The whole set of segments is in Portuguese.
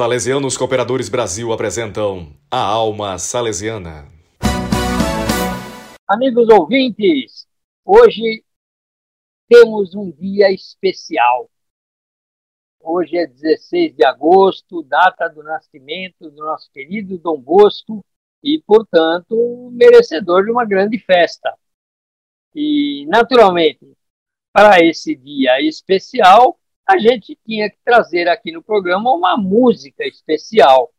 Salesianos Cooperadores Brasil apresentam a Alma Salesiana. Amigos ouvintes, hoje temos um dia especial. Hoje é 16 de agosto, data do nascimento do nosso querido Dom Bosco e, portanto, merecedor de uma grande festa. E, naturalmente, para esse dia especial, a gente tinha que trazer aqui no programa uma música especial.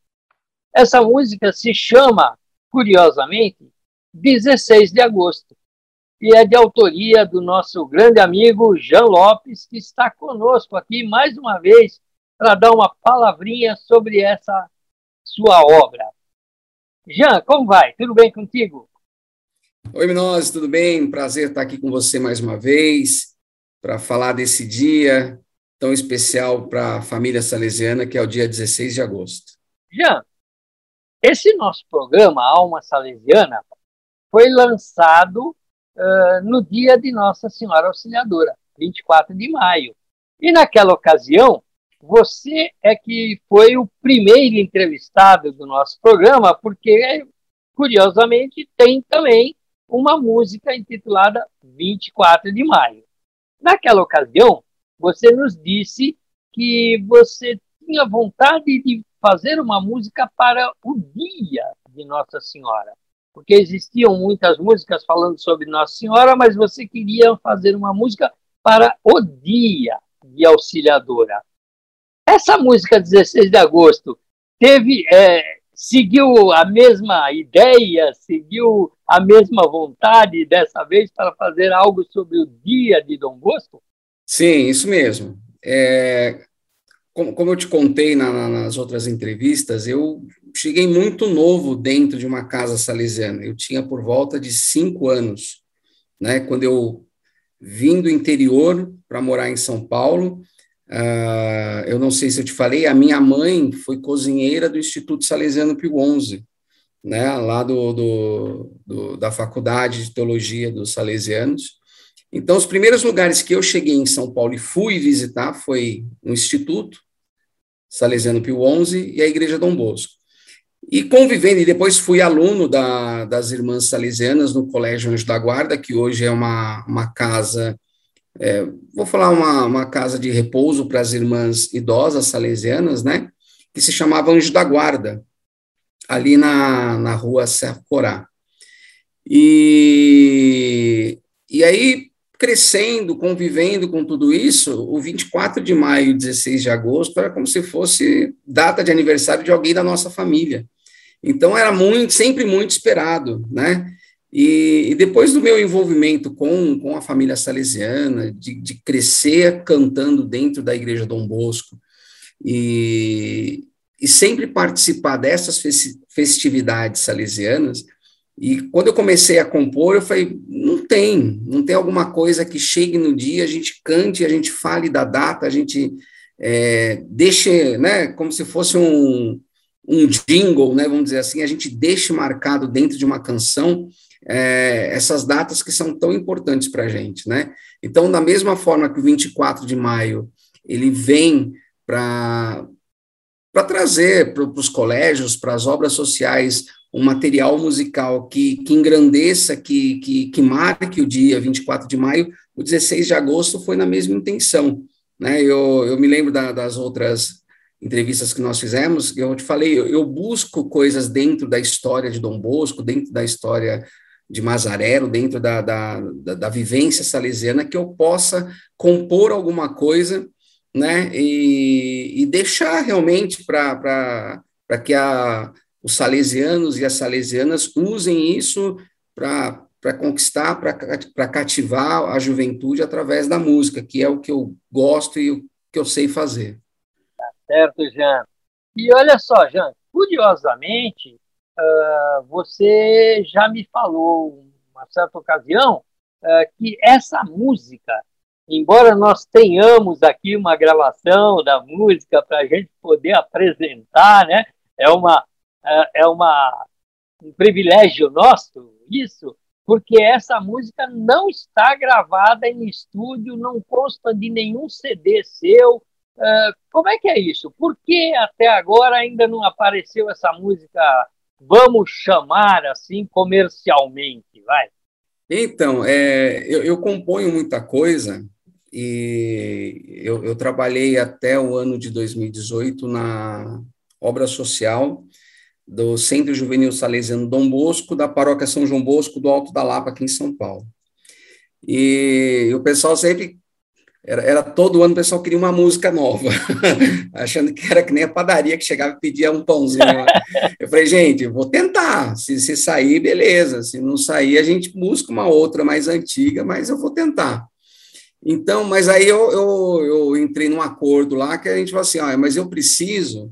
Essa música se chama, curiosamente, 16 de agosto, e é de autoria do nosso grande amigo Jean Lopes, que está conosco aqui mais uma vez para dar uma palavrinha sobre essa sua obra. Jean, como vai? Tudo bem contigo? Oi, Minose, tudo bem? Prazer estar aqui com você mais uma vez para falar desse dia tão especial para a família salesiana, que é o dia 16 de agosto. Jean, esse nosso programa, Alma Salesiana, foi lançado uh, no dia de Nossa Senhora Auxiliadora, 24 de maio. E naquela ocasião, você é que foi o primeiro entrevistado do nosso programa, porque, curiosamente, tem também uma música intitulada 24 de maio. Naquela ocasião, você nos disse que você tinha vontade de fazer uma música para o dia de Nossa Senhora, porque existiam muitas músicas falando sobre Nossa Senhora, mas você queria fazer uma música para o dia de Auxiliadora. Essa música 16 de agosto teve é, seguiu a mesma ideia, seguiu a mesma vontade dessa vez para fazer algo sobre o dia de Dom Bosco? Sim, isso mesmo. É, como, como, eu te contei na, nas outras entrevistas, eu cheguei muito novo dentro de uma casa salesiana. Eu tinha por volta de cinco anos, né? Quando eu vim do interior para morar em São Paulo, uh, eu não sei se eu te falei, a minha mãe foi cozinheira do Instituto Salesiano Pio XI, né? Lá do, do, do da Faculdade de Teologia dos Salesianos. Então, os primeiros lugares que eu cheguei em São Paulo e fui visitar foi o Instituto Salesiano Pio XI e a Igreja Dom Bosco. E convivendo, e depois fui aluno da, das Irmãs Salesianas no Colégio Anjo da Guarda, que hoje é uma, uma casa, é, vou falar uma, uma casa de repouso para as irmãs idosas salesianas, né? Que se chamava Anjo da Guarda, ali na, na rua Serra Corá. E, e aí, crescendo, convivendo com tudo isso, o 24 de maio e 16 de agosto era como se fosse data de aniversário de alguém da nossa família. Então era muito, sempre muito esperado, né? E, e depois do meu envolvimento com, com a família salesiana, de, de crescer cantando dentro da Igreja Dom Bosco, e, e sempre participar dessas festividades salesianas, e quando eu comecei a compor, eu falei, não tem, não tem alguma coisa que chegue no dia, a gente cante, a gente fale da data, a gente é, deixe, né, como se fosse um, um jingle, né, vamos dizer assim, a gente deixe marcado dentro de uma canção é, essas datas que são tão importantes para a gente, né? Então, da mesma forma que o 24 de maio ele vem para para trazer para os colégios, para as obras sociais, um material musical que, que engrandeça, que, que, que marque o dia 24 de maio, o 16 de agosto foi na mesma intenção. Né? Eu, eu me lembro da, das outras entrevistas que nós fizemos, eu te falei, eu, eu, busco coisas dentro da história de Dom Bosco, dentro da história de Mazarero, dentro da, da, da, da vivência salesiana, que eu possa compor alguma coisa né, e, e deixar realmente para que a, os salesianos e as salesianas usem isso para conquistar, para cativar a juventude através da música, que é o que eu gosto e o que eu sei fazer. Tá certo, Jean. E olha só, Jean, curiosamente, uh, você já me falou, uma certa ocasião, uh, que essa música, embora nós tenhamos aqui uma gravação da música para a gente poder apresentar, né? É uma é, é uma, um privilégio nosso, isso, porque essa música não está gravada em estúdio, não consta de nenhum CD seu, Uh, como é que é isso? Por que até agora ainda não apareceu essa música, vamos chamar assim, comercialmente? Vai. Então, é, eu, eu componho muita coisa e eu, eu, trabalhei até o ano de 2018 na obra social do Centro Juvenil Salesiano Dom Bosco, da Paróquia São João Bosco, do Alto da Lapa, aqui em São Paulo. E o pessoal sempre. Era, era todo ano o pessoal queria uma música nova, achando que era que nem a padaria que chegava e pedia um pãozinho. Eu falei, gente, vou tentar. Se, se sair, beleza. Se não sair, a gente busca uma outra mais antiga, mas eu vou tentar. Então, mas aí eu, eu, eu entrei num acordo lá que a gente falou assim: ah, mas eu preciso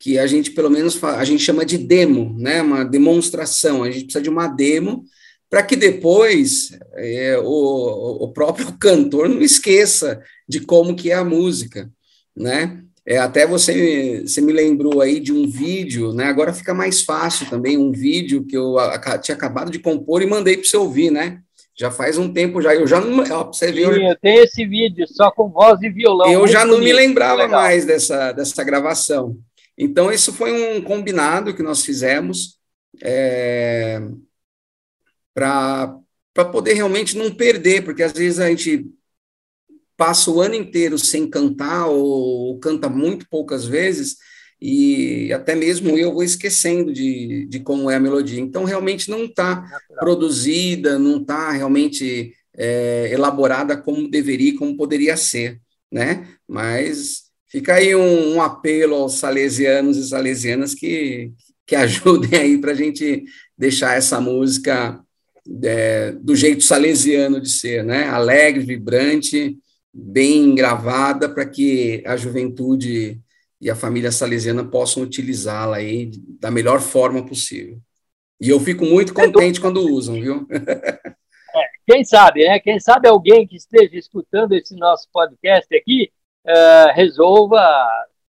que a gente, pelo menos, a gente chama de demo, né? Uma demonstração. A gente precisa de uma demo para que depois é, o, o próprio cantor não esqueça de como que é a música, né? É, até você, você me lembrou aí de um vídeo, né? Agora fica mais fácil também, um vídeo que eu a, tinha acabado de compor e mandei para você ouvir, né? Já faz um tempo já. Eu já não. Ó, você viu, Sim, eu tenho esse vídeo só com voz e violão. Eu já não bonito, me lembrava mais dessa, dessa gravação. Então, isso foi um combinado que nós fizemos é, para poder realmente não perder, porque às vezes a gente passa o ano inteiro sem cantar ou canta muito poucas vezes e até mesmo eu vou esquecendo de, de como é a melodia. Então, realmente não está produzida, não está realmente é, elaborada como deveria, como poderia ser, né? Mas fica aí um, um apelo aos salesianos e salesianas que, que ajudem aí para a gente deixar essa música é, do jeito salesiano de ser, né? Alegre, vibrante, bem gravada, para que a juventude e a família salesiana possam utilizá-la aí da melhor forma possível. E eu fico muito contente quando usam, viu? É, quem sabe, né? Quem sabe alguém que esteja escutando esse nosso podcast aqui uh, resolva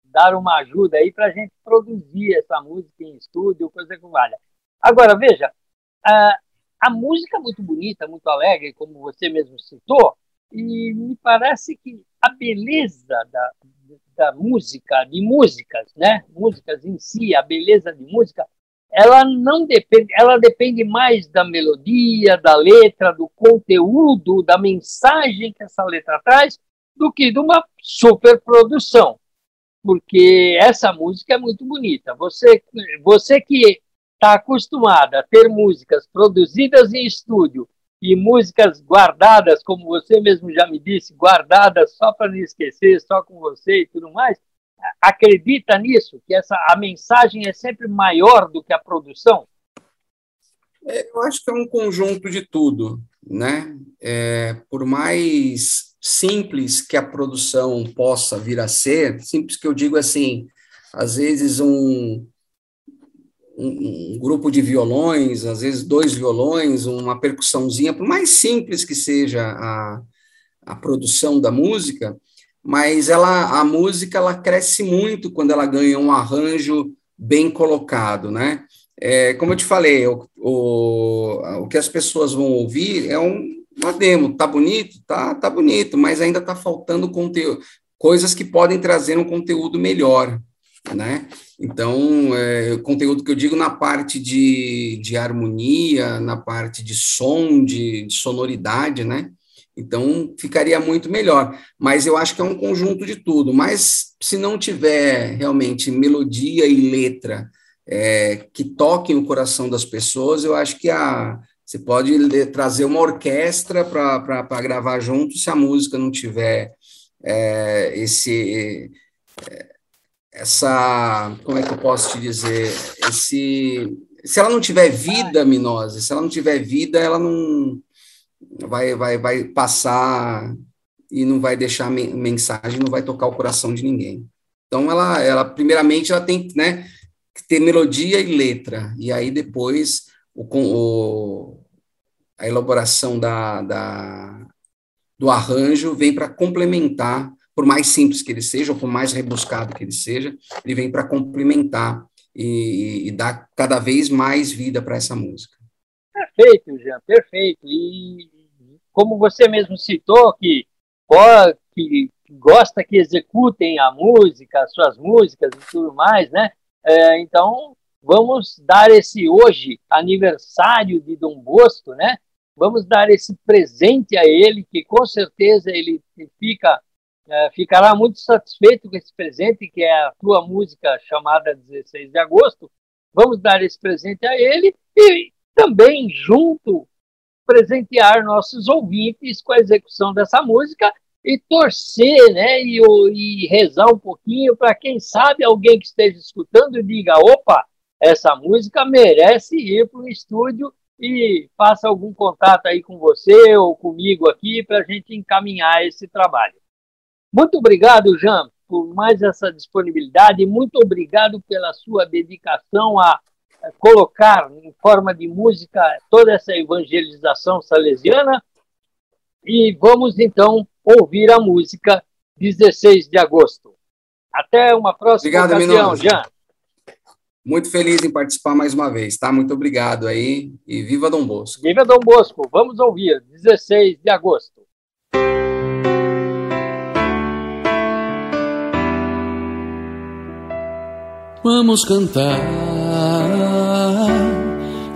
dar uma ajuda aí para a gente produzir essa música em estúdio, coisa que valha. Agora, veja, uh, a música é muito bonita, muito alegre, como você mesmo citou, e me parece que a beleza da, da música, de músicas, né? Músicas em si, a beleza de música, ela não depende, ela depende mais da melodia, da letra, do conteúdo, da mensagem que essa letra traz, do que de uma superprodução. Porque essa música é muito bonita. Você, você que está acostumada a ter músicas produzidas em estúdio e músicas guardadas, como você mesmo já me disse, guardadas só para não esquecer, só com você e tudo mais, acredita nisso, que essa a mensagem é sempre maior do que a produção? É, eu acho que é um conjunto de tudo, né? É, por mais simples que a produção possa vir a ser, simples que eu digo assim, às vezes um um, um, grupo de violões, às vezes dois violões, uma percussãozinha, por mais simples que seja a, a produção da música, mas ela, a música ela cresce muito quando ela ganha um arranjo bem colocado, né? É, como eu te falei, o, o, o que as pessoas vão ouvir é um, uma demo, tá bonito? Tá, tá bonito, mas ainda tá faltando conteúdo, coisas que podem trazer um conteúdo melhor, né? Então, é, conteúdo que eu digo na parte de, de harmonia, na parte de som, de, de sonoridade, né? Então, ficaria muito melhor. Mas eu acho que é um conjunto de tudo. Mas se não tiver realmente melodia e letra é, que toquem o coração das pessoas, eu acho que a, você pode trazer uma orquestra para gravar junto, se a música não tiver é, esse. É, essa, como é que eu posso te dizer, esse, se ela não tiver vida, Minose, se ela não tiver vida, ela não vai, vai, vai passar e não vai deixar mensagem, não vai tocar o coração de ninguém. Então, ela, ela primeiramente, ela tem né, que ter melodia e letra, e aí depois o, o a elaboração da, da, do arranjo vem para complementar por mais simples que ele seja, ou por mais rebuscado que ele seja, ele vem para complementar e, e, dar cada vez mais vida para essa música. Perfeito, Jean, perfeito. E como você mesmo citou, que, que, gosta que executem a música, suas músicas e tudo mais, né? É, então, vamos dar esse hoje aniversário de Dom Bosco, né? Vamos dar esse presente a ele, que com certeza ele fica é, ficará muito satisfeito com esse presente, que é a tua música chamada 16 de agosto. Vamos dar esse presente a ele e também junto presentear nossos ouvintes com a execução dessa música e torcer, né, e, e rezar um pouquinho para quem sabe alguém que esteja escutando diga, opa, essa música merece ir para o estúdio e faça algum contato aí com você ou comigo aqui para a gente encaminhar esse trabalho. Muito obrigado, Jean, por mais essa disponibilidade, muito obrigado pela sua dedicação a colocar em forma de música toda essa evangelização salesiana. E vamos então ouvir a música 16 de agosto. Até uma próxima obrigado, ocasião, Jean. Muito feliz em participar mais uma vez, tá? Muito obrigado aí e viva Dom Bosco. Viva Dom Bosco. Vamos ouvir 16 de agosto. Vamos cantar,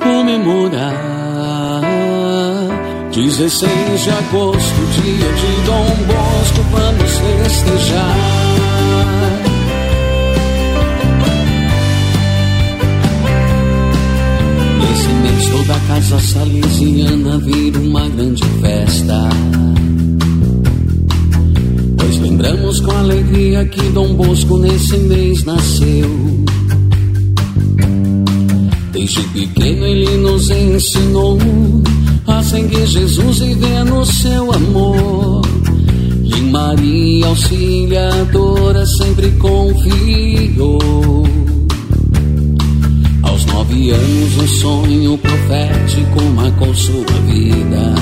comemorar. 16 de agosto, dia de Dom Bosco, vamos festejar. Nesse mês toda a casa salesiana vira uma grande festa. Pois lembramos com alegria que Dom Bosco nesse mês nasceu. Desde pequeno ele nos ensinou a seguir Jesus e ver no seu amor. E Maria Auxiliadora sempre confiou. Nove anos um sonho profético marcou sua vida.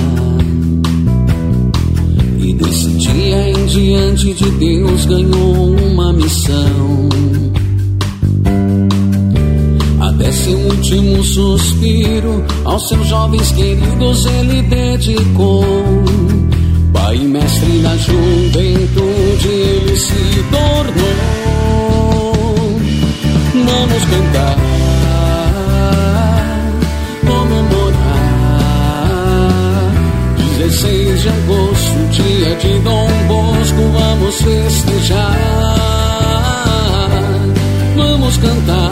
E desse dia em diante de Deus ganhou uma missão até seu último suspiro, aos seus jovens queridos ele dedicou. Pai mestre da juventude ele se tornou. Vamos cantar, 16 de agosto, dia de Dom Bosco, vamos festejar. Vamos cantar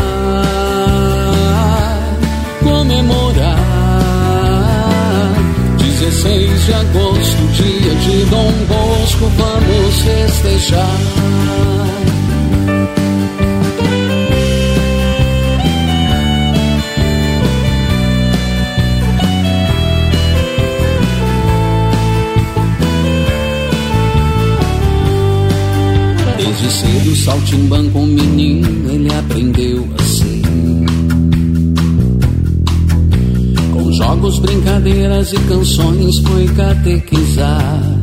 comemorar. 16 de agosto, dia de Dom Bosco, vamos festejar. Cedo, saltimbanco, menino, ele aprendeu a Jogos, brincadeiras e canções foi catequizar.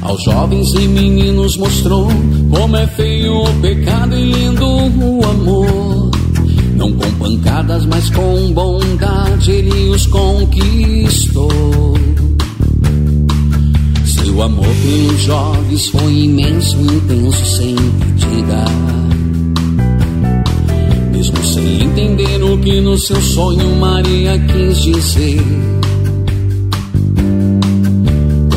Aos jovens e meninos mostrou como é feio o pecado e lindo o amor. Não com pancadas, mas com bondade ele os conquistou. Seu amor pelos jogos foi imenso, intenso, sem medida. Mesmo sem entender o que no seu sonho Maria quis dizer.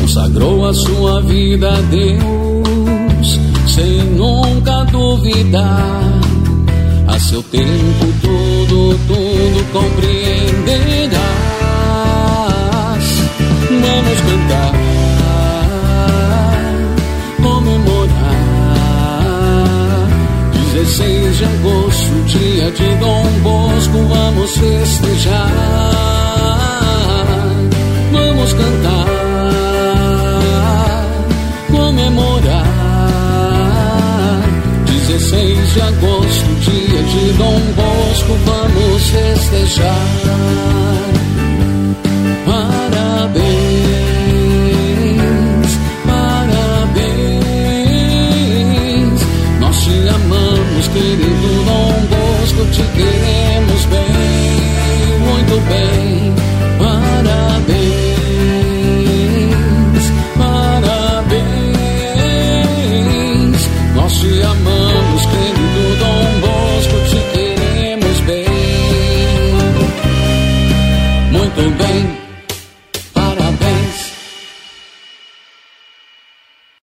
Consagrou a sua vida a Deus, sem nunca duvidar. A seu tempo tudo, tudo compreenderás. Vamos cantar 16 de agosto, dia de Dom Bosco, vamos festejar, vamos cantar, comemorar. 16 de agosto, dia de Dom Bosco, vamos festejar.